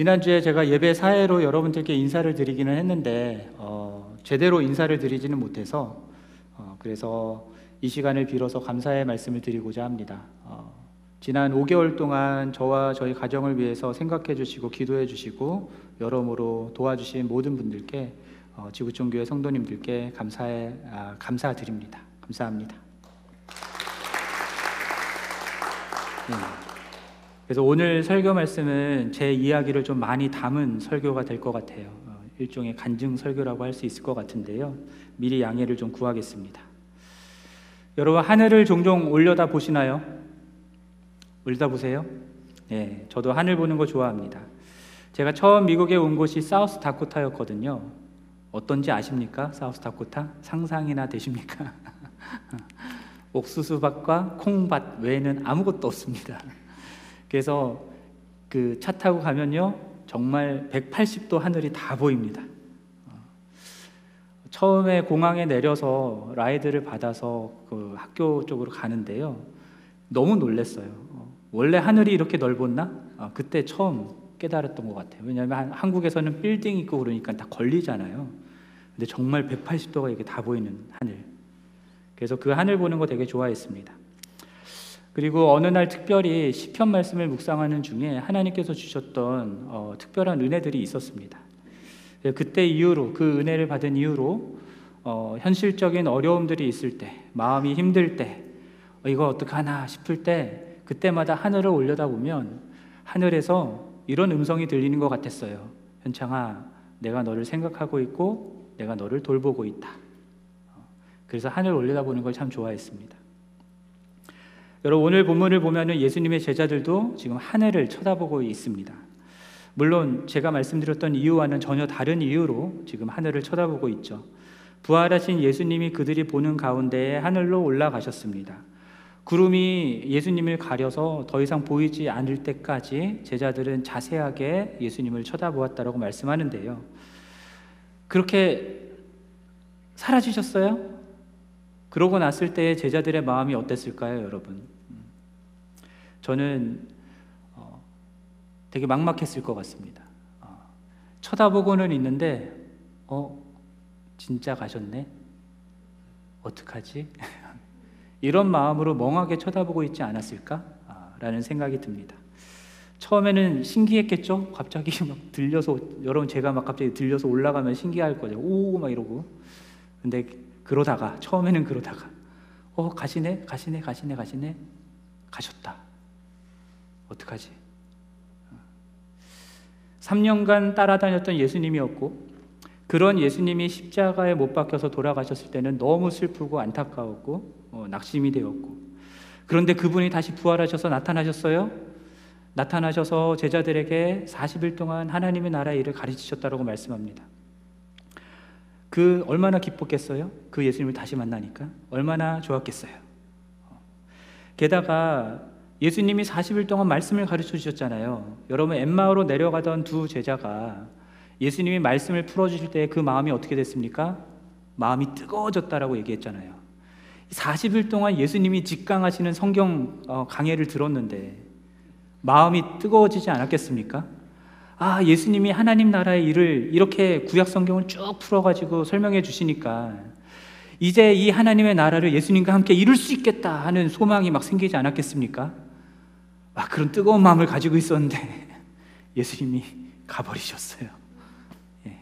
지난주에 제가 예배 사회로 여러분들께 인사를 드리기는 했는데 어, 제대로 인사를 드리지는 못해서 어, 그래서 이 시간을 빌어서 감사의 말씀을 드리고자 합니다. 어, 지난 5개월 동안 저와 저희 가정을 위해서 생각해 주시고 기도해 주시고 여러모로 도와주신 모든 분들께 어, 지구촌교회 성도님들께 감사해 아, 감사드립니다. 감사합니다. 네. 그래서 오늘 설교 말씀은 제 이야기를 좀 많이 담은 설교가 될 것 같아요. 어, 일종의 간증 설교라고 할 수 있을 것 같은데요. 미리 양해를 좀 구하겠습니다. 여러분 하늘을 종종 올려다 보시나요? 올려다 보세요. 네, 저도 하늘 보는 거 좋아합니다. 제가 처음 미국에 온 곳이 사우스 다코타였거든요. 어떤지 아십니까? 사우스 다코타? 상상이나 되십니까? 옥수수밭과 콩밭 외에는 아무것도 없습니다. 그래서 그 차 타고 가면요, 정말 180도 하늘이 다 보입니다. 처음에 공항에 내려서 라이드를 받아서 그 학교 쪽으로 가는데요, 너무 놀랐어요. 원래 하늘이 이렇게 넓었나? 아, 그때 처음 깨달았던 것 같아요. 왜냐하면 한국에서는 빌딩 있고 그러니까 다 걸리잖아요. 근데 정말 180도가 이렇게 다 보이는 하늘. 그래서 그 하늘 보는 거 되게 좋아했습니다. 그리고 어느 날 특별히 시편 말씀을 묵상하는 중에 하나님께서 주셨던 어, 특별한 은혜들이 있었습니다. 그때 이후로 그 은혜를 받은 이후로 어, 현실적인 어려움들이 있을 때, 마음이 힘들 때, 어, 이거 어떡하나 싶을 때 그때마다 하늘을 올려다 보면 하늘에서 이런 음성이 들리는 것 같았어요. 현창아, 내가 너를 생각하고 있고 내가 너를 돌보고 있다. 그래서 하늘 올려다 보는 걸 참 좋아했습니다. 여러분 오늘 본문을 보면은 예수님의 제자들도 지금 하늘을 쳐다보고 있습니다. 물론 제가 말씀드렸던 이유와는 전혀 다른 이유로 지금 하늘을 쳐다보고 있죠. 부활하신 예수님이 그들이 보는 가운데에 하늘로 올라가셨습니다. 구름이 예수님을 가려서 더 이상 보이지 않을 때까지 제자들은 자세하게 예수님을 쳐다보았다라고 말씀하는데요. 그렇게 사라지셨어요? 그러고 났을 때 제자들의 마음이 어땠을까요, 여러분? 저는 어, 되게 막막했을 것 같습니다. 어, 쳐다보고는 있는데, 어, 진짜 가셨네? 어떡하지? 이런 마음으로 멍하게 쳐다보고 있지 않았을까? 라는 생각이 듭니다. 처음에는 신기했겠죠? 갑자기 막 들려서, 여러분 제가 막 갑자기 들려서 올라가면 신기할 거죠. 오, 막 이러고. 근데 그러다가 처음에는 그러다가 어 가시네 가시네 가시네 가시네. 가셨다. 어떡하지? 3년간 따라다녔던 예수님이었고 그런 예수님이 십자가에 못 박혀서 돌아가셨을 때는 너무 슬프고 안타까웠고 어, 낙심이 되었고. 그런데 그분이 다시 부활하셔서 나타나셨어요. 나타나셔서 제자들에게 40일 동안 하나님의 나라의 일을 가르치셨다고 말씀합니다 그 얼마나 기뻤겠어요? 그 예수님을 다시 만나니까 얼마나 좋았겠어요. 게다가 예수님이 40일 동안 말씀을 가르쳐 주셨잖아요. 여러분 엠마오로 내려가던 두 제자가 예수님이 말씀을 풀어 주실 때 그 마음이 어떻게 됐습니까? 마음이 뜨거워졌다라고 얘기했잖아요. 40일 동안 예수님이 직강하시는 성경 어, 강해를 들었는데 마음이 뜨거워지지 않았겠습니까? 아, 예수님이 하나님 나라의 일을 이렇게 구약 성경을 쭉 풀어가지고 설명해 주시니까 이제 이 하나님의 나라를 예수님과 함께 이룰 수 있겠다 하는 소망이 막 생기지 않았겠습니까? 막 그런 뜨거운 마음을 가지고 있었는데 예수님이 가버리셨어요. 예.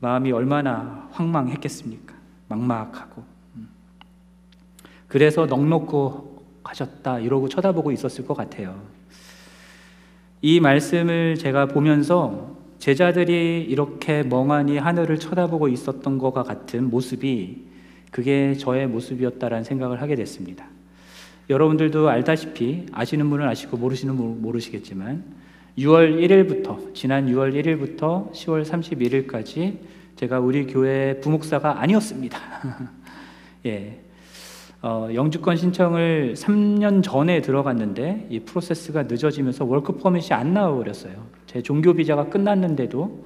마음이 얼마나 황망했겠습니까? 막막하고. 음. 그래서 넉넉고 가셨다 이러고 쳐다보고 있었을 것 같아요. 이 말씀을 제가 보면서 제자들이 이렇게 멍하니 하늘을 쳐다보고 있었던 것과 같은 모습이 그게 저의 모습이었다라는 생각을 하게 됐습니다. 여러분들도 알다시피 아시는 분은 아시고 모르시는 분은 모르시겠지만 6월 1일부터 지난 6월 1일부터 10월 31일까지 제가 우리 교회 부목사가 아니었습니다. 예. 어, 영주권 신청을 3년 전에 들어갔는데 이 프로세스가 늦어지면서 월크 퍼밋이 안 나와 버렸어요. 제 종교 비자가 끝났는데도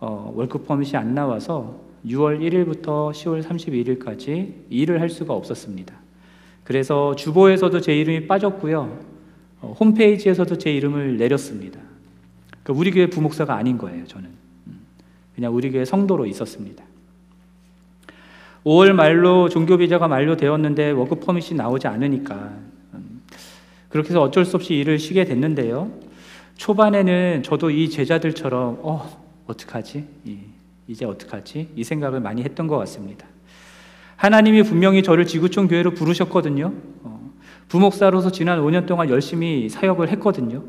어, 월크 퍼밋이 안 나와서 6월 1일부터 10월 31일까지 일을 할 수가 없었습니다. 그래서 주보에서도 제 이름이 빠졌고요. 어, 홈페이지에서도 제 이름을 내렸습니다. 그러니까 우리 교회 부목사가 아닌 거예요, 저는. 음, 그냥 우리 교회 성도로 있었습니다. 5월 말로 종교 비자가 만료되었는데 워크 퍼밋이 나오지 않으니까 음, 그렇게 해서 어쩔 수 없이 일을 쉬게 됐는데요. 초반에는 저도 이 제자들처럼 어 어떡하지? 이제 어떡하지? 이 생각을 많이 했던 것 같습니다. 하나님이 분명히 저를 지구촌 교회로 부르셨거든요. 어, 부목사로서 지난 5년 동안 열심히 사역을 했거든요.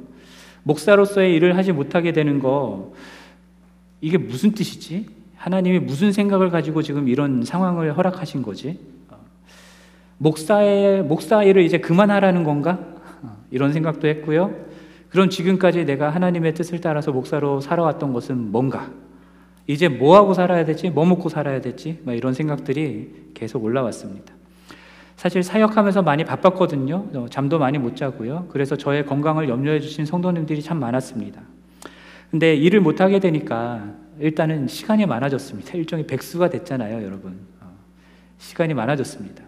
목사로서의 일을 하지 못하게 되는 거 이게 무슨 뜻이지? 하나님이 무슨 생각을 가지고 지금 이런 상황을 허락하신 거지? 어, 목사의 목사 일을 이제 그만하라는 건가? 어, 이런 생각도 했고요. 그럼 지금까지 내가 하나님의 뜻을 따라서 목사로 살아왔던 것은 뭔가? 이제 뭐 하고 살아야 되지? 뭐 먹고 살아야 되지? 이런 생각들이 계속 올라왔습니다. 사실 사역하면서 많이 바빴거든요. 어, 잠도 많이 못 자고요. 그래서 저의 건강을 염려해 주신 성도님들이 참 많았습니다. 근데 일을 못 하게 되니까 일단은 시간이 많아졌습니다. 일종의 백수가 됐잖아요, 여러분. 어, 시간이 많아졌습니다.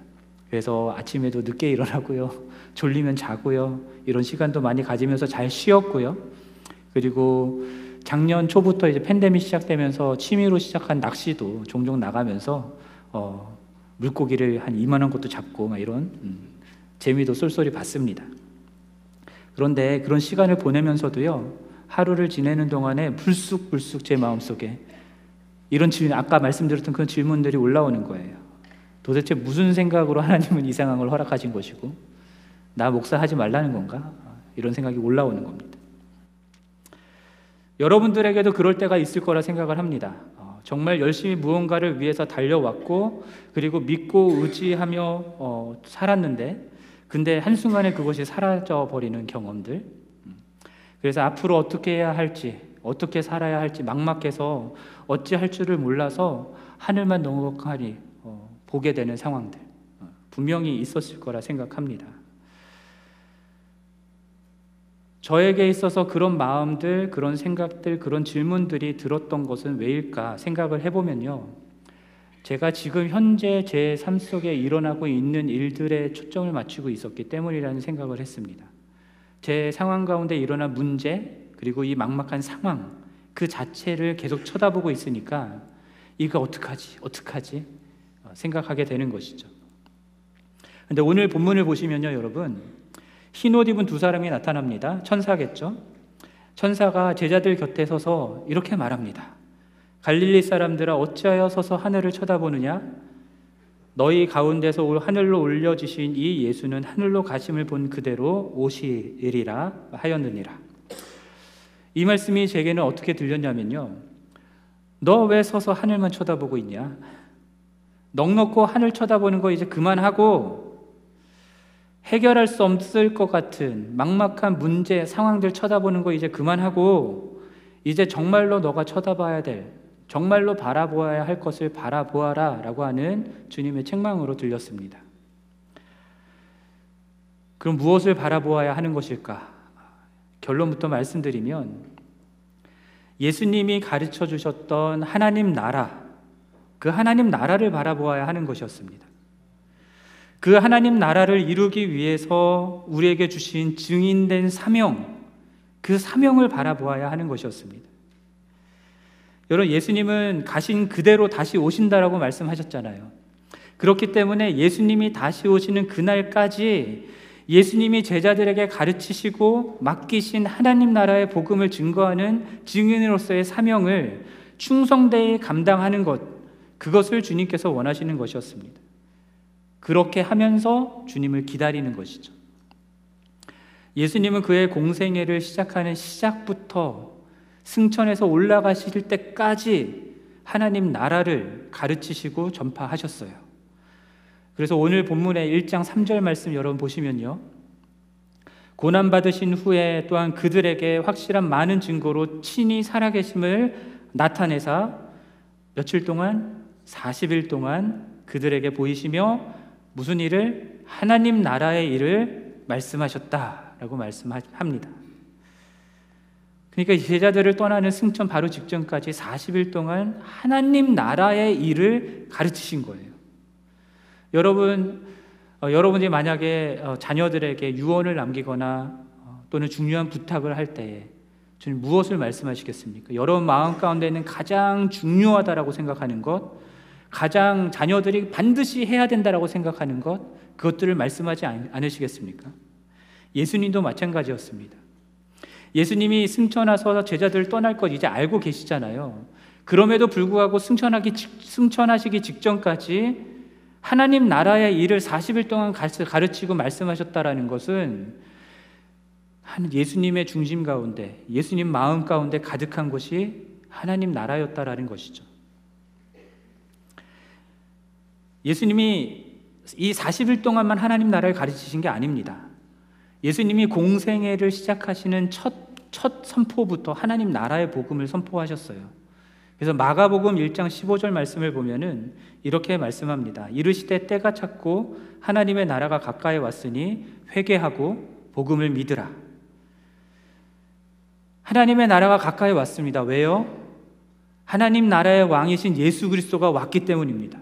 그래서 아침에도 늦게 일어나고요. 졸리면 자고요. 이런 시간도 많이 가지면서 잘 쉬었고요. 그리고 작년 초부터 이제 팬데믹 시작되면서 취미로 시작한 낚시도 종종 나가면서 어, 물고기를 한 이만한 것도 잡고 막 이런 음, 재미도 쏠쏠히 봤습니다. 그런데 그런 시간을 보내면서도요 하루를 지내는 동안에 불쑥불쑥 제 마음속에 이런 질문 아까 말씀드렸던 그런 질문들이 올라오는 거예요. 도대체 무슨 생각으로 하나님은 이 상황을 허락하신 것이고 나 목사하지 말라는 건가? 이런 생각이 올라오는 겁니다. 여러분들에게도 그럴 때가 있을 거라 생각을 합니다. 정말 열심히 무언가를 위해서 달려왔고 그리고 믿고 의지하며 어, 살았는데 근데 한순간에 그것이 사라져 버리는 경험들 그래서 앞으로 어떻게 해야 할지 어떻게 살아야 할지 막막해서 어찌할 줄을 몰라서 하늘만 넉넉하니 어, 보게 되는 상황들 어, 분명히 있었을 거라 생각합니다. 저에게 있어서 그런 마음들, 그런 생각들, 그런 질문들이 들었던 것은 왜일까 생각을 해보면요. 제가 지금 현재 제 삶 속에 일어나고 있는 일들에 초점을 맞추고 있었기 때문이라는 생각을 했습니다. 제 상황 가운데 일어난 문제, 그리고 이 막막한 상황, 그 자체를 계속 쳐다보고 있으니까 이거 어떡하지? 어떡하지? 어, 생각하게 되는 것이죠. 근데 오늘 본문을 보시면요, 여러분. 흰 옷 입은 두 사람이 나타납니다. 천사겠죠? 천사가 제자들 곁에 서서 이렇게 말합니다. 갈릴리 사람들아 어찌하여 서서 하늘을 쳐다보느냐? 너희 가운데서 하늘로 올려지신 이 예수는 하늘로 가심을 본 그대로 오시리라 하였느니라. 이 말씀이 제게는 어떻게 들렸냐면요. 너 왜 서서 하늘만 쳐다보고 있냐? 넉넉고 하늘 쳐다보는 거 이제 그만하고 해결할 수 없을 것 같은 막막한 문제, 상황들 쳐다보는 거 이제 그만하고 이제 정말로 너가 쳐다봐야 될 정말로 바라보아야 할 것을 바라보아라 라고 하는 주님의 책망으로 들렸습니다. 그럼 무엇을 바라보아야 하는 것일까? 결론부터 말씀드리면 예수님이 가르쳐 주셨던 하나님 나라, 그 하나님 나라를 바라보아야 하는 것이었습니다. 그 하나님 나라를 이루기 위해서 우리에게 주신 증인된 사명, 그 사명을 바라보아야 하는 것이었습니다. 여러분, 예수님은 가신 그대로 다시 오신다라고 말씀하셨잖아요. 그렇기 때문에 예수님이 다시 오시는 그날까지 예수님이 제자들에게 가르치시고 맡기신 하나님 나라의 복음을 증거하는 증인으로서의 사명을 충성되이 감당하는 것, 그것을 주님께서 원하시는 것이었습니다. 그렇게 하면서 주님을 기다리는 것이죠. 예수님은 그의 공생애를 시작하는 시작부터 승천에서 올라가실 때까지 하나님 나라를 가르치시고 전파하셨어요. 그래서 오늘 본문의 1장 3절 말씀 여러분 보시면요. 고난받으신 후에 또한 그들에게 확실한 많은 증거로 친히 살아계심을 나타내사 며칠 동안 40일 동안 그들에게 보이시며 무슨 일을 하나님 나라의 일을 말씀하셨다라고 말씀합니다. 그러니까 제자들을 떠나는 승천 바로 직전까지 40일 동안 하나님 나라의 일을 가르치신 거예요. 여러분, 어, 여러분이 만약에 어, 자녀들에게 유언을 남기거나 어, 또는 중요한 부탁을 할 때에 주님 무엇을 말씀하시겠습니까? 여러분 마음 가운데 있는 가장 중요하다라고 생각하는 것, 가장 자녀들이 반드시 해야 된다라고 생각하는 것, 그것들을 말씀하지 않으시겠습니까? 예수님도 마찬가지였습니다. 예수님이 승천하서 제자들 떠날 것 이제 알고 계시잖아요. 그럼에도 불구하고 승천하기 승천하시기 직전까지 하나님 나라의 일을 40일 동안 가르치고 말씀하셨다라는 것은 예수님의 중심 가운데, 예수님 마음 가운데 가득한 것이 하나님 나라였다라는 것이죠. 예수님이 이 40일 동안만 하나님 나라를 가르치신 게 아닙니다. 예수님이 공생애를 시작하시는 첫, 첫 선포부터 하나님 나라의 복음을 선포하셨어요. 그래서 마가복음 1장 15절 말씀을 보면은 이렇게 말씀합니다. 이르시되 때가 찼고 하나님의 나라가 가까이 왔으니 회개하고 복음을 믿으라. 하나님의 나라가 가까이 왔습니다. 왜요? 하나님 나라의 왕이신 예수 그리스도가 왔기 때문입니다.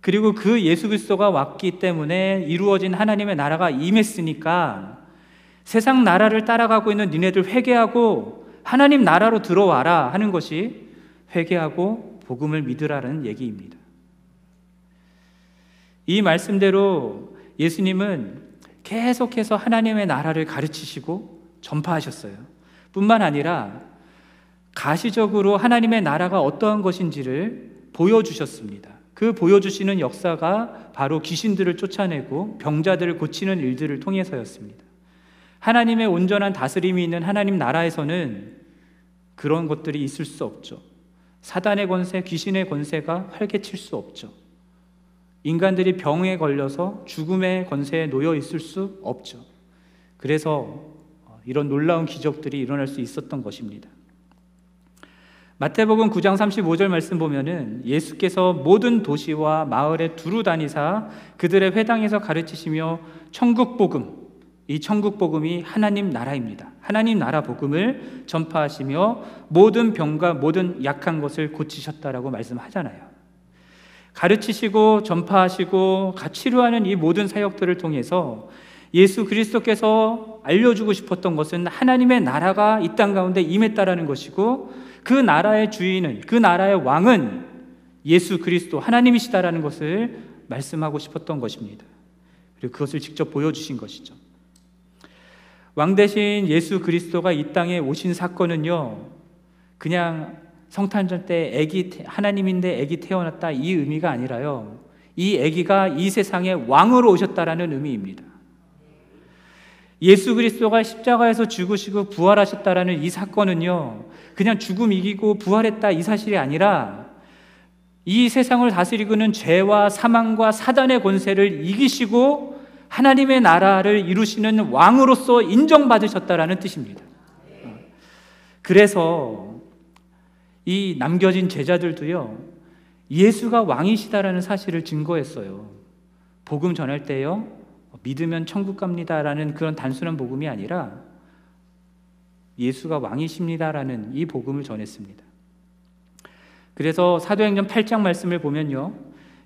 그리고 그 예수 그리스도가 왔기 때문에 이루어진 하나님의 나라가 임했으니까 세상 나라를 따라가고 있는 니네들 회개하고 하나님 나라로 들어와라 하는 것이 회개하고 복음을 믿으라는 얘기입니다. 이 말씀대로 예수님은 계속해서 하나님의 나라를 가르치시고 전파하셨어요. 뿐만 아니라 가시적으로 하나님의 나라가 어떠한 것인지를 보여주셨습니다. 그 보여주시는 역사가 바로 귀신들을 쫓아내고 병자들을 고치는 일들을 통해서였습니다. 하나님의 온전한 다스림이 있는 하나님 나라에서는 그런 것들이 있을 수 없죠. 사단의 권세, 귀신의 권세가 활개칠 수 없죠. 인간들이 병에 걸려서 죽음의 권세에 놓여 있을 수 없죠. 그래서 이런 놀라운 기적들이 일어날 수 있었던 것입니다. 마태복음 9장 35절 말씀 보면은 예수께서 모든 도시와 마을에 두루 다니사 그들의 회당에서 가르치시며 천국 복음 이 천국 복음이 하나님 나라입니다. 하나님 나라 복음을 전파하시며 모든 병과 모든 약한 것을 고치셨다라고 말씀하잖아요. 가르치시고 전파하시고 치료하는 이 모든 사역들을 통해서 예수 그리스도께서 알려주고 싶었던 것은 하나님의 나라가 이 땅 가운데 임했다라는 것이고 그 나라의 주인은 그 나라의 왕은 예수 그리스도 하나님이시다라는 것을 말씀하고 싶었던 것입니다. 그리고 그것을 직접 보여주신 것이죠. 왕 대신 예수 그리스도가 이 땅에 오신 사건은요, 그냥 성탄절 때 아기 하나님인데 아기 태어났다 이 의미가 아니라요. 이 아기가 이 세상에 왕으로 오셨다라는 의미입니다. 예수 그리스도가 십자가에서 죽으시고 부활하셨다라는 이 사건은요. 그냥 죽음 이기고 부활했다 이 사실이 아니라 이 세상을 다스리고는 죄와 사망과 사단의 권세를 이기시고 하나님의 나라를 이루시는 왕으로서 인정받으셨다라는 뜻입니다. 그래서 이 남겨진 제자들도요, 예수가 왕이시다라는 사실을 증거했어요. 복음 전할 때요, 믿으면 천국 갑니다라는 그런 단순한 복음이 아니라 예수가 왕이십니다라는 이 복음을 전했습니다. 그래서 사도행전 8장 말씀을 보면요.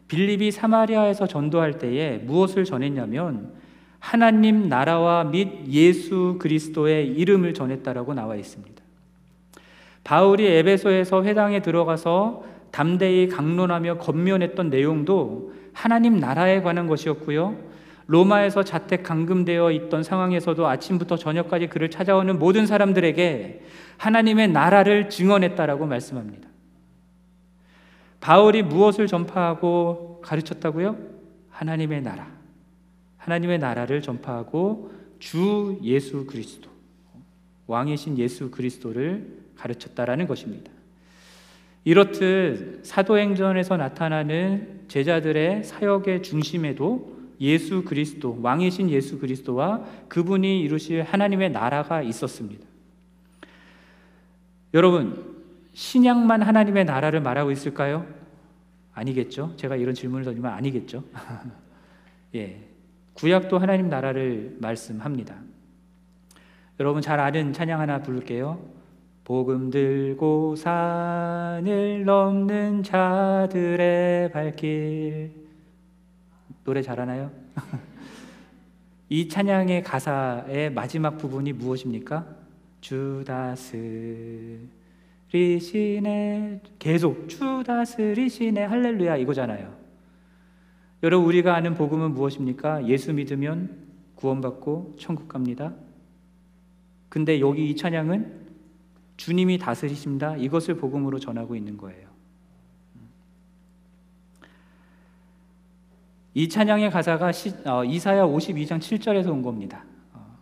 빌립이 사마리아에서 전도할 때에 무엇을 전했냐면 하나님 나라와 및 예수 그리스도의 이름을 전했다라고 나와 있습니다. 바울이 에베소에서 회당에 들어가서 담대히 강론하며 건면했던 내용도 하나님 나라에 관한 것이었고요. 로마에서 자택 감금되어 있던 상황에서도 아침부터 저녁까지 그를 찾아오는 모든 사람들에게 하나님의 나라를 증언했다라고 말씀합니다. 바울이 무엇을 전파하고 가르쳤다고요? 하나님의 나라. 하나님의 나라를 전파하고 주 예수 그리스도, 왕이신 예수 그리스도를 가르쳤다라는 것입니다. 이렇듯 사도행전에서 나타나는 제자들의 사역의 중심에도 예수 그리스도, 왕이신 예수 그리스도와 그분이 이루실 하나님의 나라가 있었습니다. 여러분, 신약만 하나님의 나라를 말하고 있을까요? 아니겠죠. 제가 이런 질문을 던지면 아니겠죠. 예. 구약도 하나님 나라를 말씀합니다. 여러분 잘 아는 찬양 하나 부를게요. 복음 들고 산을 넘는 자들의 발길. 노래 잘하나요? 이 찬양의 가사의 마지막 부분이 무엇입니까? 주 다스리시네 계속 주 다스리시네 할렐루야 이거잖아요. 여러분 우리가 아는 복음은 무엇입니까? 예수 믿으면 구원받고 천국 갑니다. 근데 여기 이 찬양은 주님이 다스리십니다. 이것을 복음으로 전하고 있는 거예요. 이 찬양의 가사가 시, 어, 이사야 52장 7절에서 온 겁니다. 어,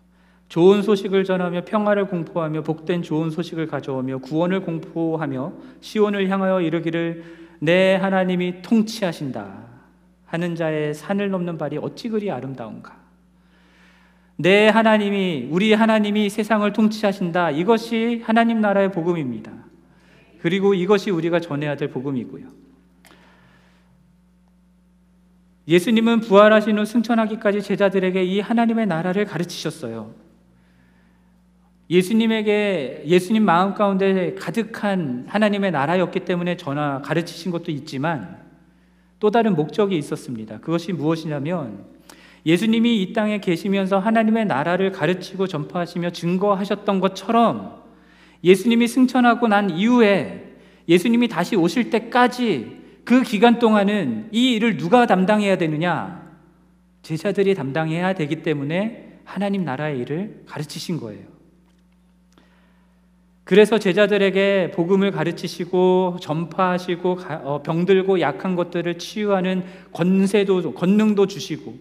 좋은 소식을 전하며 평화를 공포하며 복된 좋은 소식을 가져오며 구원을 공포하며 시온을 향하여 이르기를 내 하나님이 통치하신다 하는 자의 산을 넘는 발이 어찌 그리 아름다운가 내 하나님이 우리 하나님이 세상을 통치하신다 이것이 하나님 나라의 복음입니다. 그리고 이것이 우리가 전해야 될 복음이고요. 예수님은 부활하신 후 승천하기까지 제자들에게 이 하나님의 나라를 가르치셨어요. 예수님에게 예수님 마음 가운데 가득한 하나님의 나라였기 때문에 전하 가르치신 것도 있지만 또 다른 목적이 있었습니다. 그것이 무엇이냐면 예수님이 이 땅에 계시면서 하나님의 나라를 가르치고 전파하시며 증거하셨던 것처럼 예수님이 승천하고 난 이후에 예수님이 다시 오실 때까지 그 기간 동안은 이 일을 누가 담당해야 되느냐? 제자들이 담당해야 되기 때문에 하나님 나라의 일을 가르치신 거예요. 그래서 제자들에게 복음을 가르치시고 전파하시고 어, 병들고 약한 것들을 치유하는 권세도 권능도 주시고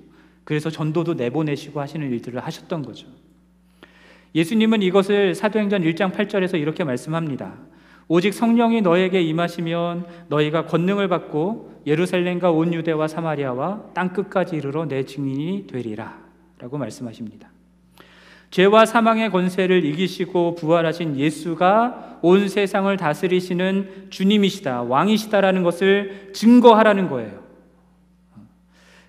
그래서 전도도 내보내시고 하시는 일들을 하셨던 거죠. 예수님은 이것을 사도행전 1장 8절에서 이렇게 말씀합니다. 오직 성령이 너에게 임하시면 너희가 권능을 받고 예루살렘과 온 유대와 사마리아와 땅 끝까지 이르러 내 증인이 되리라라고 말씀하십니다. 죄와 사망의 권세를 이기시고 부활하신 예수가 온 세상을 다스리시는 주님이시다, 왕이시다라는 것을 증거하라는 거예요.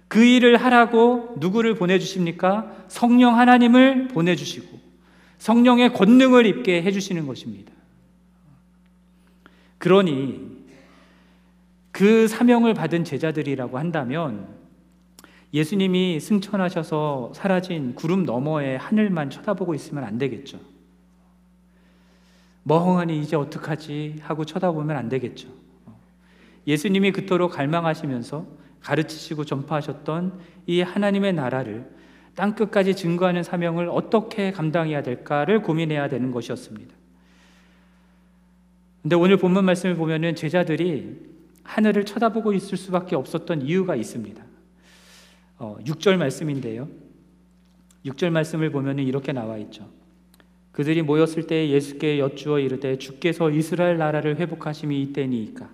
그 일을 하라고 누구를 보내주십니까? 성령 하나님을 보내주시고 성령의 권능을 입게 해주시는 것입니다. 그러니 그 사명을 받은 제자들이라고 한다면 예수님이 승천하셔서 사라진 구름 너머의 하늘만 쳐다보고 있으면 안 되겠죠. 멍하니 이제 어떡하지 하고 쳐다보면 안 되겠죠. 예수님이 그토록 갈망하시면서 가르치시고 전파하셨던 이 하나님의 나라를 땅 끝까지 증거하는 사명을 어떻게 감당해야 될까를 고민해야 되는 것이었습니다. 근데 오늘 본문 말씀을 보면은 제자들이 하늘을 쳐다보고 있을 수밖에 없었던 이유가 있습니다. 어, 6절 말씀인데요. 6절 말씀을 보면은 이렇게 나와 있죠. 그들이 모였을 때 예수께 여쭈어 이르되 주께서 이스라엘 나라를 회복하심이 이때니이까.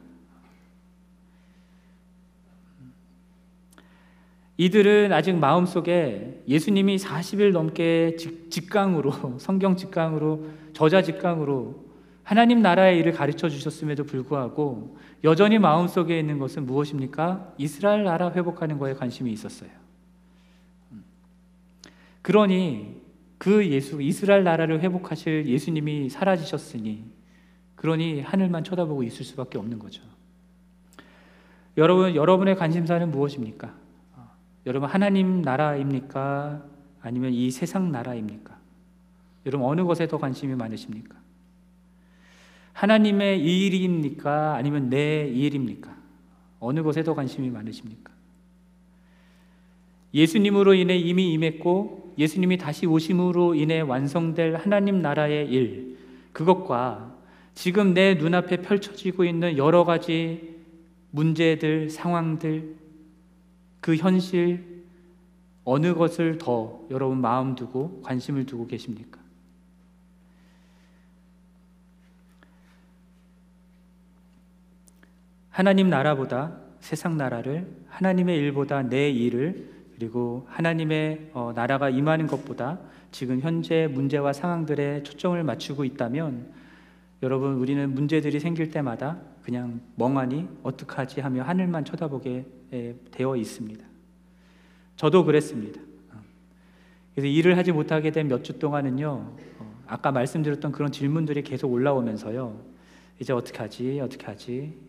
이들은 아직 마음속에 예수님이 40일 넘게 직강으로 성경 직강으로 저자 직강으로 하나님 나라의 일을 가르쳐 주셨음에도 불구하고 여전히 마음속에 있는 것은 무엇입니까? 이스라엘 나라 회복하는 거에 관심이 있었어요. 그러니 그 예수 이스라엘 나라를 회복하실 예수님이 사라지셨으니 그러니 하늘만 쳐다보고 있을 수밖에 없는 거죠. 여러분 여러분의 관심사는 무엇입니까? 여러분 하나님 나라입니까? 아니면 이 세상 나라입니까? 여러분 어느 것에 더 관심이 많으십니까? 하나님의 일입니까? 아니면 내 일입니까? 어느 것에 더 관심이 많으십니까? 예수님으로 인해 이미 임했고 예수님이 다시 오심으로 인해 완성될 하나님 나라의 일, 그것과 지금 내 눈앞에 펼쳐지고 있는 여러 가지 문제들, 상황들, 그 현실, 어느 것을 더 여러분 마음 두고 관심을 두고 계십니까? 하나님 나라보다 세상 나라를 하나님의 일보다 내 일을 그리고 하나님의 어, 나라가 임하는 것보다 지금 현재 문제와 상황들에 초점을 맞추고 있다면 여러분 우리는 문제들이 생길 때마다 그냥 멍하니 어떡하지 하며 하늘만 쳐다보게 되어 있습니다. 저도 그랬습니다. 그래서 일을 하지 못하게 된 몇 주 동안은요, 어, 아까 말씀드렸던 그런 질문들이 계속 올라오면서요, 이제 어떻게 하지, 어떻게 하지,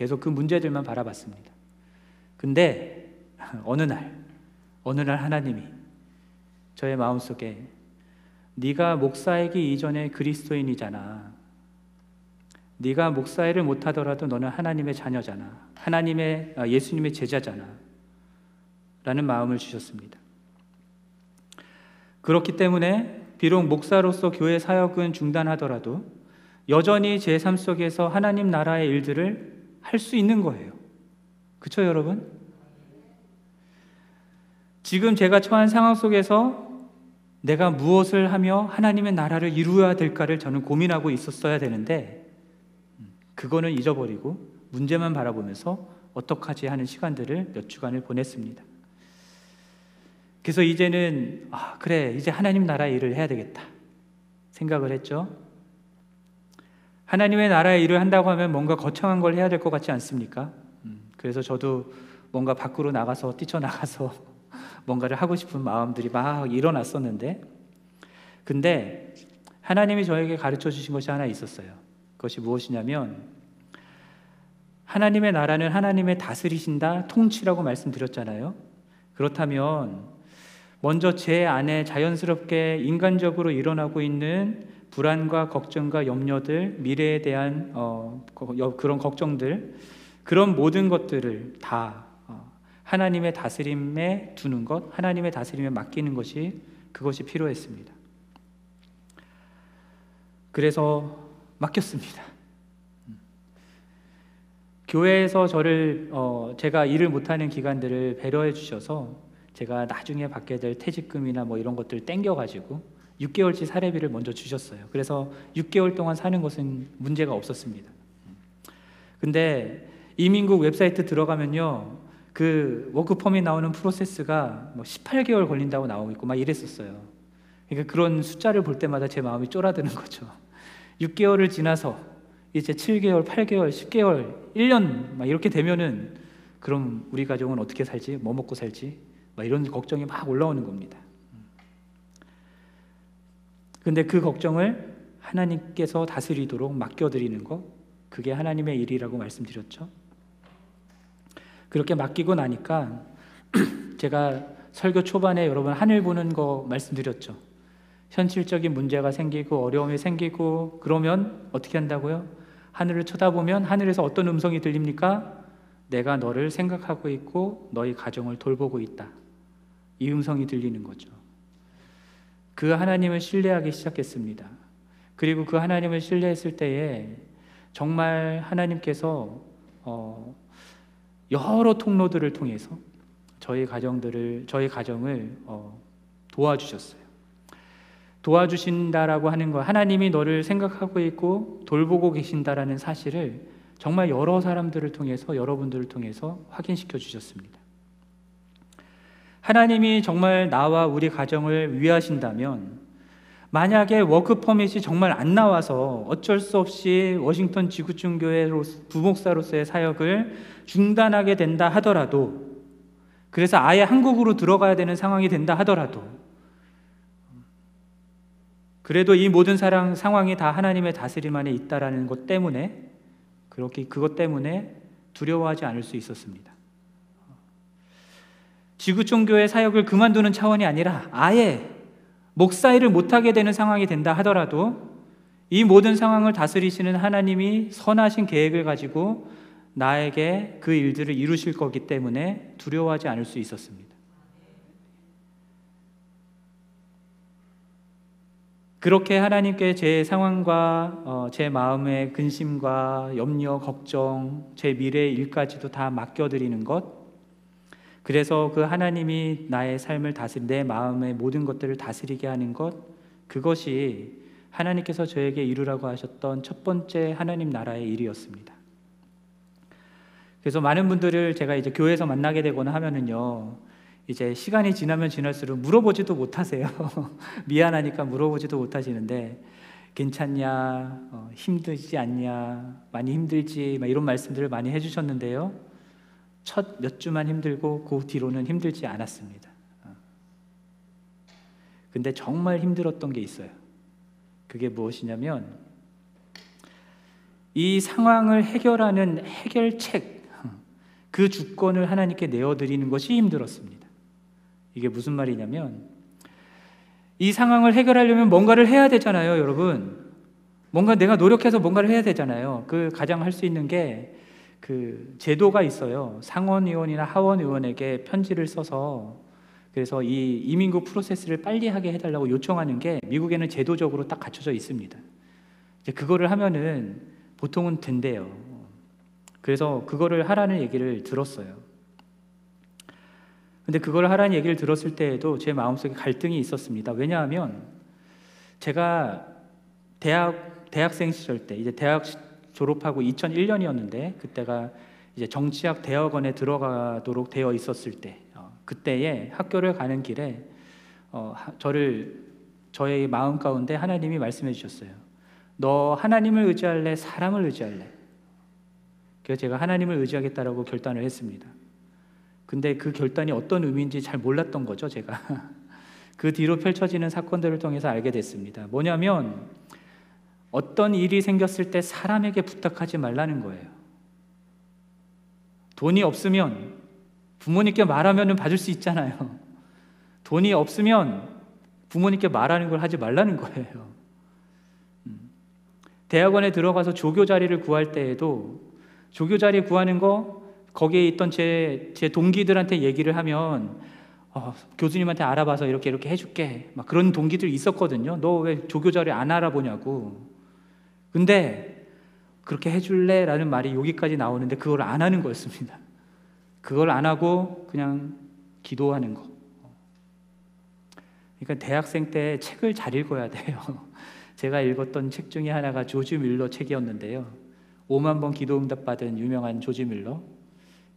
계속 그 문제들만 바라봤습니다. 근데 어느 날, 어느 날 하나님이 저의 마음속에 네가 목사이기 이전에 그리스도인이잖아. 네가 목사일을 못하더라도 너는 하나님의 자녀잖아. 하나님의 아, 예수님의 제자잖아. 라는 마음을 주셨습니다. 그렇기 때문에 비록 목사로서 교회 사역은 중단하더라도 여전히 제 삶 속에서 하나님 나라의 일들을 할 수 있는 거예요. 그쵸, 여러분? 지금 제가 처한 상황 속에서 내가 무엇을 하며 하나님의 나라를 이루어야 될까를 저는 고민하고 있었어야 되는데, 그거는 잊어버리고 문제만 바라보면서 어떡하지 하는 시간들을 몇 주간을 보냈습니다. 그래서 이제는 아, 그래 이제 하나님 나라 일을 해야 되겠다 생각을 했죠. 하나님의 나라의 일을 한다고 하면 뭔가 거창한 걸 해야 될 것 같지 않습니까? 음, 그래서 저도 뭔가 밖으로 나가서 뛰쳐나가서 뭔가를 하고 싶은 마음들이 막 일어났었는데, 근데 하나님이 저에게 가르쳐 주신 것이 하나 있었어요. 그것이 무엇이냐면, 하나님의 나라는 하나님의 다스리신다, 통치라고 말씀드렸잖아요. 그렇다면 먼저 제 안에 자연스럽게 인간적으로 일어나고 있는 불안과 걱정과 염려들, 미래에 대한 어, 그런 걱정들, 그런 모든 것들을 다 어, 하나님의 다스림에 두는 것, 하나님의 다스림에 맡기는 것이 그것이 필요했습니다. 그래서 맡겼습니다. 교회에서 저를 어, 제가 일을 못하는 기간들을 배려해 주셔서 제가 나중에 받게 될 퇴직금이나 뭐 이런 것들 땡겨 가지고 6개월치 사례비를 먼저 주셨어요. 그래서 6개월 동안 사는 것은 문제가 없었습니다. 근데 이민국 웹사이트 들어가면요. 그 워크펌이 나오는 프로세스가 뭐 18개월 걸린다고 나오고 있고 막 이랬었어요. 그러니까 그런 숫자를 볼 때마다 제 마음이 쫄아드는 거죠. 6개월을 지나서 이제 7개월, 8개월, 10개월, 1년 막 이렇게 되면은 그럼 우리 가정은 어떻게 살지? 뭐 먹고 살지? 이런 걱정이 막 올라오는 겁니다. 근데 그 걱정을 하나님께서 다스리도록 맡겨드리는 것, 그게 하나님의 일이라고 말씀드렸죠. 그렇게 맡기고 나니까 제가 설교 초반에 여러분 하늘 보는 거 말씀드렸죠. 현실적인 문제가 생기고 어려움이 생기고 그러면 어떻게 한다고요? 하늘을 쳐다보면 하늘에서 어떤 음성이 들립니까? 내가 너를 생각하고 있고 너희 가정을 돌보고 있다. 이 음성이 들리는 거죠. 그 하나님을 신뢰하기 시작했습니다. 그리고 그 하나님을 신뢰했을 때에 정말 하나님께서 어 여러 통로들을 통해서 저희 가정들을 저희 가정을 어 도와주셨어요. 도와주신다라고 하는 거 하나님이 너를 생각하고 있고 돌보고 계신다라는 사실을 정말 여러 사람들을 통해서 여러분들을 통해서 확인시켜 주셨습니다. 하나님이 정말 나와 우리 가정을 위하신다면 만약에 워크 퍼밋이 정말 안 나와서 어쩔 수 없이 워싱턴 지구촌 교회 부목사로서의 사역을 중단하게 된다 하더라도 그래서 아예 한국으로 들어가야 되는 상황이 된다 하더라도 그래도 이 모든 사랑 상황이 다 하나님의 다스림 안에 있다라는 것 때문에 그렇게 그것 때문에 두려워하지 않을 수 있었습니다. 지구촌 교회 사역을 그만두는 차원이 아니라 아예 목사 일을 못하게 되는 상황이 된다 하더라도 이 모든 상황을 다스리시는 하나님이 선하신 계획을 가지고 나에게 그 일들을 이루실 거기 때문에 두려워하지 않을 수 있었습니다. 그렇게 하나님께 제 상황과 어, 제 마음의 근심과 염려, 걱정, 제 미래의 일까지도 다 맡겨드리는 것, 그래서 그 하나님이 나의 삶을 다스리 내 마음의 모든 것들을 다스리게 하는 것 그것이 하나님께서 저에게 이루라고 하셨던 첫 번째 하나님 나라의 일이었습니다. 그래서 많은 분들을 제가 이제 교회에서 만나게 되거나 하면은요. 이제 시간이 지나면 지날수록 물어보지도 못하세요. 미안하니까 물어보지도 못하시는데 괜찮냐, 어, 힘들지 않냐, 많이 힘들지, 이런 말씀들을 많이 해주셨는데요. 첫 몇 주만 힘들고 그 뒤로는 힘들지 않았습니다. 어. 근데 정말 힘들었던 게 있어요. 그게 무엇이냐면 이 상황을 해결하는 해결책 그 주권을 하나님께 내어 드리는 것이 힘들었습니다. 이게 무슨 말이냐면 이 상황을 해결하려면 뭔가를 해야 되잖아요, 여러분. 뭔가 내가 노력해서 뭔가를 해야 되잖아요. 그 가장 할 수 있는 게 그 제도가 있어요. 상원 의원이나 하원 의원에게 편지를 써서 그래서 이 이민국 프로세스를 빨리 하게 해달라고 요청하는 게 미국에는 제도적으로 딱 갖춰져 있습니다. 이제 그거를 하면은 보통은 된대요. 그래서 그거를 하라는 얘기를 들었어요. 근데 그걸 하라는 얘기를 들었을 때에도 제 마음속에 갈등이 있었습니다. 왜냐하면 제가 대학 대학생 시절 때 이제 대학 졸업하고 2001년이었는데 그때가 이제 정치학 대학원에 들어가도록 되어 있었을 때 어, 그때에 학교를 가는 길에 어, 하, 저를 저의 마음 가운데 하나님이 말씀해 주셨어요. 너 하나님을 의지할래? 사람을 의지할래? 그래서 제가 하나님을 의지하겠다라고 결단을 했습니다. 근데 그 결단이 어떤 의미인지 잘 몰랐던 거죠, 제가. 그 뒤로 펼쳐지는 사건들을 통해서 알게 됐습니다. 뭐냐면 어떤 일이 생겼을 때 사람에게 부탁하지 말라는 거예요. 돈이 없으면 부모님께 말하면 받을 수 있잖아요. 돈이 없으면 부모님께 말하는 걸 하지 말라는 거예요. 음. 대학원에 들어가서 조교 자리를 구할 때에도 조교 자리 구하는 거 거기에 있던 제, 제 동기들한테 얘기를 하면 어, 교수님한테 알아봐서 이렇게 이렇게 해줄게. 막 그런 동기들이 있었거든요. 너 왜 조교 자리 안 알아보냐고. 근데 그렇게 해줄래? 라는 말이 여기까지 나오는데 그걸 안 하는 거였습니다. 그걸 안 하고 그냥 기도하는 거. 그러니까 대학생 때 책을 잘 읽어야 돼요. 제가 읽었던 책 중에 하나가 조지 밀러 책이었는데요. 5만 번 기도 응답 받은 유명한 조지 밀러.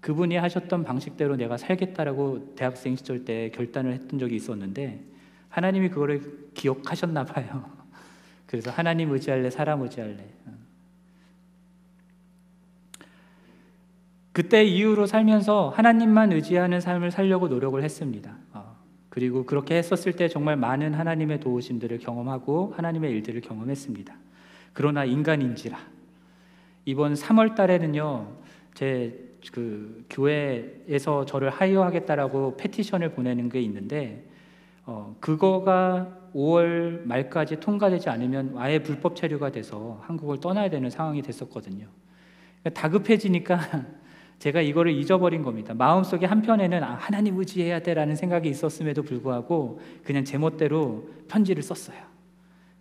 그분이 하셨던 방식대로 내가 살겠다라고 대학생 시절 때 결단을 했던 적이 있었는데 하나님이 그거를 기억하셨나 봐요. 그래서 하나님 의지할래, 사람 의지할래. 그때 이후로 살면서 하나님만 의지하는 삶을 살려고 노력을 했습니다. 어, 그리고 그렇게 했었을 때 정말 많은 하나님의 도우심들을 경험하고 하나님의 일들을 경험했습니다. 그러나 인간인지라 이번 3월 달에는요, 제 그 교회에서 저를 하이어하겠다라고 페티션을 보내는 게 있는데, 어, 그거가 5월 말까지 통과되지 않으면 아예 불법 체류가 돼서 한국을 떠나야 되는 상황이 됐었거든요. 그러니까 다급해지니까 제가 이거를 잊어버린 겁니다. 마음속에 한편에는 아, 하나님 의지해야 돼라는 생각이 있었음에도 불구하고 그냥 제멋대로 편지를 썼어요.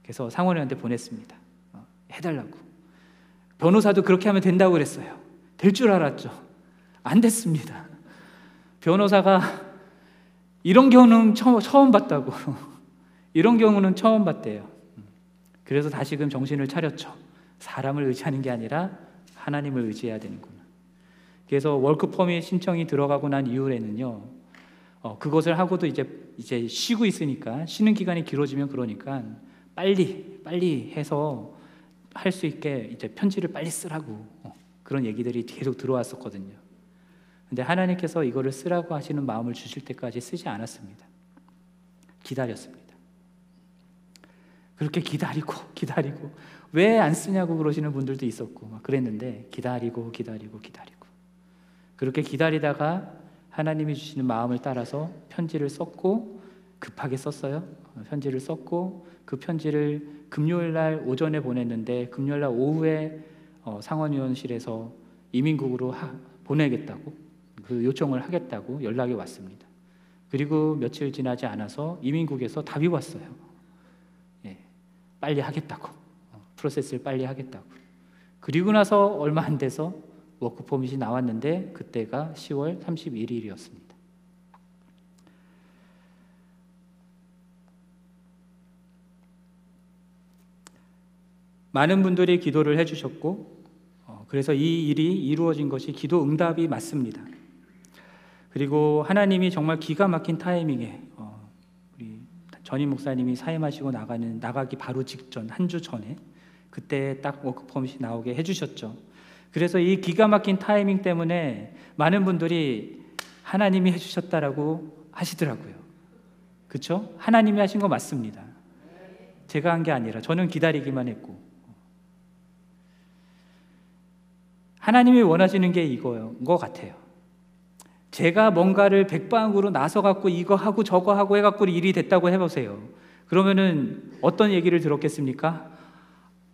그래서 상원의원한테 보냈습니다. 어, 해달라고. 변호사도 그렇게 하면 된다고 그랬어요. 될 줄 알았죠. 안 됐습니다. 변호사가 이런 경우는 처음, 봤다고. 이런 경우는 처음 봤대요. 그래서 다시금 정신을 차렸죠. 사람을 의지하는 게 아니라 하나님을 의지해야 되는구나. 그래서 월크펌이 신청이 들어가고 난 이후에는요, 어, 그것을 하고도 이제 이제 쉬고 있으니까 쉬는 기간이 길어지면 그러니까 빨리 빨리 해서 할 수 있게 이제 편지를 빨리 쓰라고 어, 그런 얘기들이 계속 들어왔었거든요. 근데 하나님께서 이거를 쓰라고 하시는 마음을 주실 때까지 쓰지 않았습니다. 기다렸습니다. 그렇게 기다리고 기다리고 왜 안 쓰냐고 그러시는 분들도 있었고 막 그랬는데 기다리고 기다리고 기다리고 그렇게 기다리다가 하나님이 주시는 마음을 따라서 편지를 썼고 급하게 썼어요. 편지를 썼고 그 편지를 금요일 날 오전에 보냈는데 금요일 날 오후에 어, 상원의원실에서 이민국으로 하, 보내겠다고 그 요청을 하겠다고 연락이 왔습니다. 그리고 며칠 지나지 않아서 이민국에서 답이 왔어요. 빨리 하겠다고 어, 프로세스를 빨리 하겠다고 그리고 나서 얼마 안 돼서 워크 포밋이 나왔는데 그때가 10월 31일이었습니다. 많은 분들이 기도를 해주셨고 어, 그래서 이 일이 이루어진 것이 기도 응답이 맞습니다. 그리고 하나님이 정말 기가 막힌 타이밍에 전임 목사님이 사임하시고 나가는 나가기 바로 직전 한 주 전에 그때 딱 워크 퍼밋이 나오게 해주셨죠. 그래서 이 기가 막힌 타이밍 때문에 많은 분들이 하나님이 해주셨다라고 하시더라고요. 그렇죠? 하나님이 하신 거 맞습니다. 제가 한 게 아니라 저는 기다리기만 했고 하나님이 원하시는 게 이거인 것 같아요. 제가 뭔가를 백방으로 나서 갖고 이거 하고 저거 하고 해 갖고 일이 됐다고 해 보세요. 그러면은 어떤 얘기를 들었겠습니까?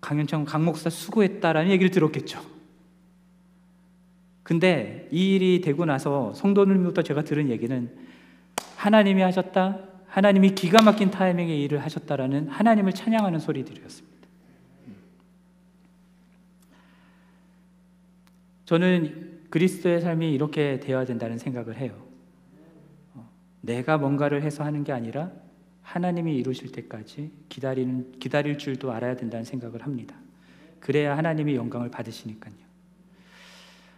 강현창 강 목사 수고했다라는 얘기를 들었겠죠. 근데 이 일이 되고 나서 성도님부터 제가 들은 얘기는 하나님이 하셨다. 하나님이 기가 막힌 타이밍에 일을 하셨다라는 하나님을 찬양하는 소리들이었습니다. 저는 그리스도의 삶이 이렇게 되어야 된다는 생각을 해요. 어, 내가 뭔가를 해서 하는 게 아니라 하나님이 이루실 때까지 기다리는 기다릴 줄도 알아야 된다는 생각을 합니다. 그래야 하나님이 영광을 받으시니까요.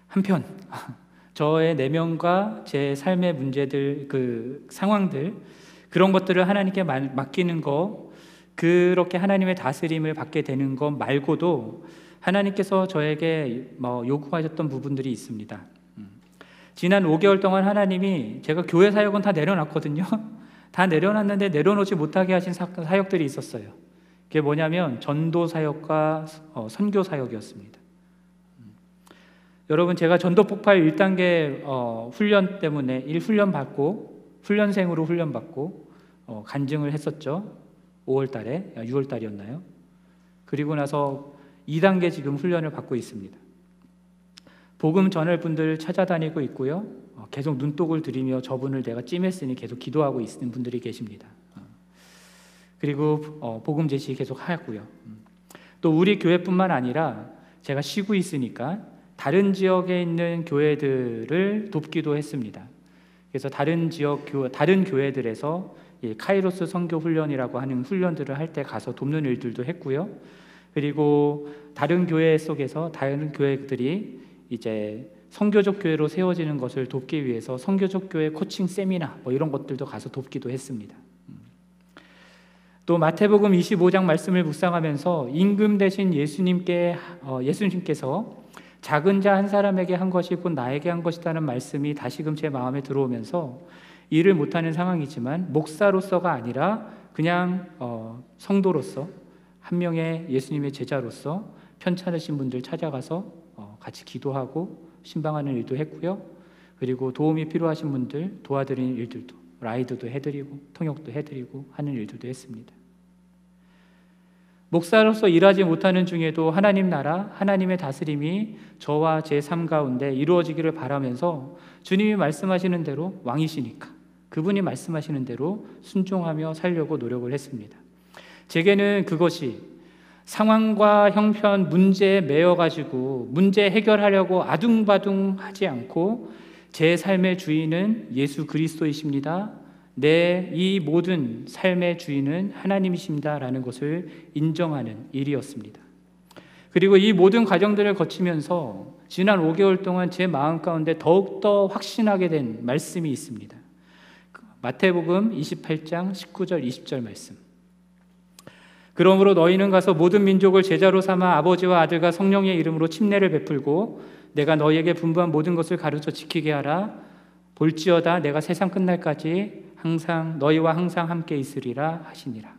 한편 저의 내면과 제 삶의 문제들 그 상황들 그런 것들을 하나님께 맡기는 거 그렇게 하나님의 다스림을 받게 되는 것 말고도 하나님께서 저에게 뭐 요구하셨던 부분들이 있습니다. 음. 지난 5개월 동안 하나님이 제가 교회 사역은 다 내려놨거든요. 다 내려놨는데 내려놓지 못하게 하신 사역들이 있었어요. 그게 뭐냐면 전도 사역과 어, 선교 사역이었습니다. 음. 여러분 제가 전도 폭발 1단계 어, 훈련 때문에 1훈련 받고 훈련생으로 훈련 받고 어, 간증을 했었죠. 5월 달에 6월 달이었나요? 그리고 나서 2단계 지금 훈련을 받고 있습니다. 복음 전할 분들 찾아다니고 있고요. 어, 계속 눈독을 들이며 저분을 내가 찜했으니 계속 기도하고 있는 분들이 계십니다. 어. 그리고 어, 복음 제시 계속 하고요. 음. 또 우리 교회뿐만 아니라 제가 쉬고 있으니까 다른 지역에 있는 교회들을 돕기도 했습니다. 그래서 다른 지역 교 다른 교회들에서 카이로스 선교 훈련이라고 하는 훈련들을 할 때 가서 돕는 일들도 했고요. 그리고 다른 교회 속에서 다른 교회들이 이제 성교적 교회로 세워지는 것을 돕기 위해서 성교적 교회 코칭 세미나 뭐 이런 것들도 가서 돕기도 했습니다. 또 마태복음 25장 말씀을 묵상하면서 임금 대신 예수님께 어, 예수님께서 작은 자 한 사람에게 한 것이 곧 나에게 한 것이라는 말씀이 다시금 제 마음에 들어오면서 일을 못하는 상황이지만 목사로서가 아니라 그냥 어, 성도로서 한 명의 예수님의 제자로서 편찮으신 분들 찾아가서 어, 같이 기도하고 신방하는 일도 했고요. 그리고 도움이 필요하신 분들 도와드리는 일들도 라이드도 해드리고 통역도 해드리고 하는 일들도 했습니다. 목사로서 일하지 못하는 중에도 하나님 나라, 하나님의 다스림이 저와 제 삶 가운데 이루어지기를 바라면서 주님이 말씀하시는 대로 왕이시니까 그분이 말씀하시는 대로 순종하며 살려고 노력을 했습니다. 제게는 그것이 상황과 형편, 문제에 매여가지고 문제 해결하려고 아둥바둥 하지 않고 제 삶의 주인은 예수 그리스도이십니다. 내 이 모든 삶의 주인은 하나님이십니다라는 것을 인정하는 일이었습니다. 그리고 이 모든 과정들을 거치면서 지난 5개월 동안 제 마음 가운데 더욱더 확신하게 된 말씀이 있습니다. 마태복음 28장 19절 20절 말씀. 그러므로 너희는 가서 모든 민족을 제자로 삼아 아버지와 아들과 성령의 이름으로 침례를 베풀고 내가 너희에게 분부한 모든 것을 가르쳐 지키게 하라. 볼지어다 내가 세상 끝날까지 항상 너희와 항상 함께 있으리라 하시니라.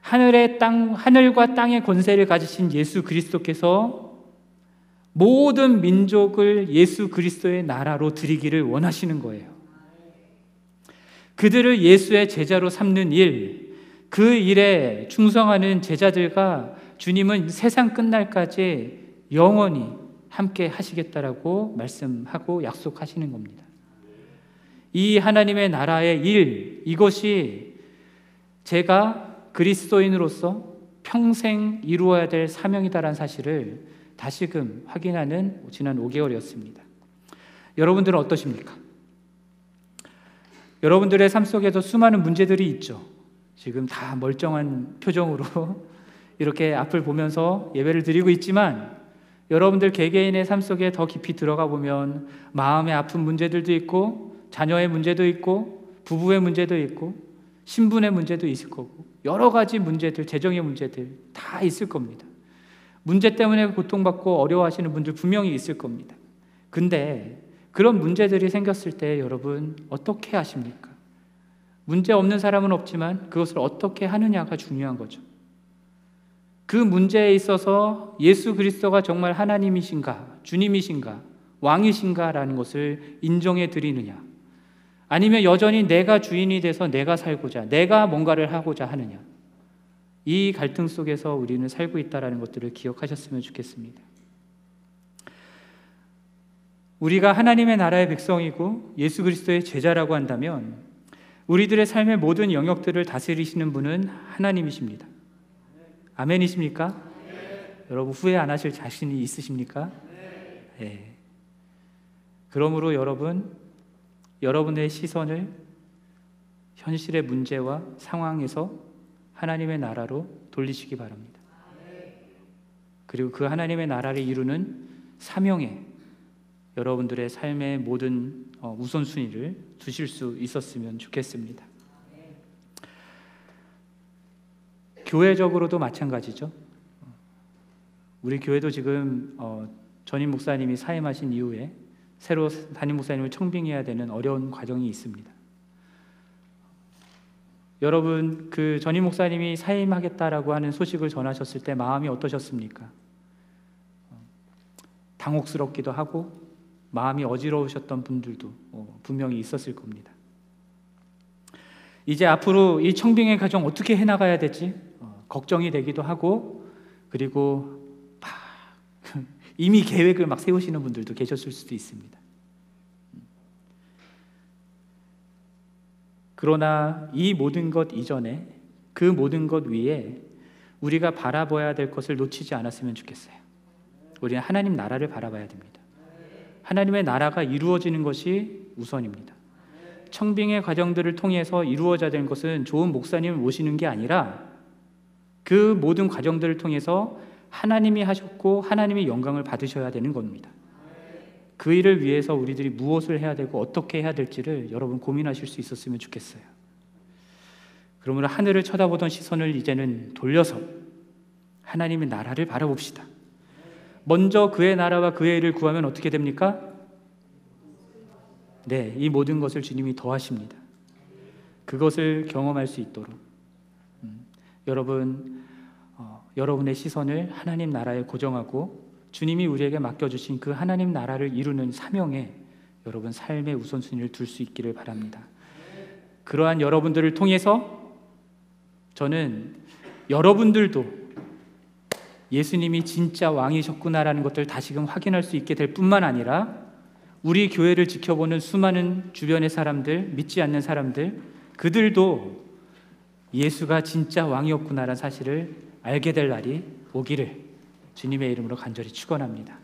하늘의 땅 하늘과 땅의 권세를 가지신 예수 그리스도께서 모든 민족을 예수 그리스도의 나라로 드리기를 원하시는 거예요. 그들을 예수의 제자로 삼는 일, 그 일에 충성하는 제자들과 주님은 세상 끝날까지 영원히 함께 하시겠다라고 말씀하고 약속하시는 겁니다. 이 하나님의 나라의 일, 이것이 제가 그리스도인으로서 평생 이루어야 될 사명이다라는 사실을 다시금 확인하는 지난 5개월이었습니다. 여러분들은 어떠십니까? 여러분들의 삶 속에도 수많은 문제들이 있죠. 지금 다 멀쩡한 표정으로 이렇게 앞을 보면서 예배를 드리고 있지만 여러분들 개개인의 삶 속에 더 깊이 들어가 보면 마음의 아픈 문제들도 있고 자녀의 문제도 있고 부부의 문제도 있고 신분의 문제도 있을 거고 여러 가지 문제들, 재정의 문제들 다 있을 겁니다. 문제 때문에 고통받고 어려워하시는 분들 분명히 있을 겁니다. 근데 그런 문제들이 생겼을 때 여러분 어떻게 하십니까? 문제 없는 사람은 없지만 그것을 어떻게 하느냐가 중요한 거죠. 그 문제에 있어서 예수 그리스도가 정말 하나님이신가, 주님이신가, 왕이신가라는 것을 인정해 드리느냐. 아니면 여전히 내가 주인이 돼서 내가 살고자, 내가 뭔가를 하고자 하느냐. 이 갈등 속에서 우리는 살고 있다라는 것들을 기억하셨으면 좋겠습니다. 우리가 하나님의 나라의 백성이고 예수 그리스도의 제자라고 한다면 우리들의 삶의 모든 영역들을 다스리시는 분은 하나님이십니다. 아멘이십니까? 네. 여러분 후회 안 하실 자신이 있으십니까? 네. 그러므로 여러분 여러분의 시선을 현실의 문제와 상황에서 하나님의 나라로 돌리시기 바랍니다. 그리고 그 하나님의 나라를 이루는 사명에 여러분들의 삶의 모든 어, 우선순위를 두실 수 있었으면 좋겠습니다. 교회적으로도 마찬가지죠. 우리 교회도 지금 어, 전임 목사님이 사임하신 이후에 새로 담임 목사님을 청빙해야 되는 어려운 과정이 있습니다. 여러분 그 전임 목사님이 사임하겠다라고 하는 소식을 전하셨을 때 마음이 어떠셨습니까? 당혹스럽기도 하고 마음이 어지러우셨던 분들도 어, 분명히 있었을 겁니다. 이제 앞으로 이 청빙의 과정 어떻게 해나가야 될지 어, 걱정이 되기도 하고 그리고 이미 계획을 막 세우시는 분들도 계셨을 수도 있습니다. 그러나 이 모든 것 이전에 그 모든 것 위에 우리가 바라봐야 될 것을 놓치지 않았으면 좋겠어요. 우리는 하나님 나라를 바라봐야 됩니다. 하나님의 나라가 이루어지는 것이 우선입니다. 청빙의 과정들을 통해서 이루어져야 되는 것은 좋은 목사님을 모시는 게 아니라 그 모든 과정들을 통해서 하나님이 하셨고 하나님이 영광을 받으셔야 되는 겁니다. 그 일을 위해서 우리들이 무엇을 해야 되고 어떻게 해야 될지를 여러분 고민하실 수 있었으면 좋겠어요. 그러므로 하늘을 쳐다보던 시선을 이제는 돌려서 하나님의 나라를 바라봅시다. 먼저 그의 나라와 그의 일을 구하면 어떻게 됩니까? 네, 이 모든 것을 주님이 더하십니다. 그것을 경험할 수 있도록 음, 여러분 어, 여러분의 시선을 하나님 나라에 고정하고 주님이 우리에게 맡겨주신 그 하나님 나라를 이루는 사명에 여러분 삶의 우선순위를 둘 수 있기를 바랍니다. 그러한 여러분들을 통해서 저는 여러분들도 예수님이 진짜 왕이셨구나라는 것들 다시금 확인할 수 있게 될 뿐만 아니라 우리 교회를 지켜보는 수많은 주변의 사람들, 믿지 않는 사람들, 그들도 예수가 진짜 왕이었구나라는 사실을 알게 될 날이 오기를 주님의 이름으로 간절히 축원합니다.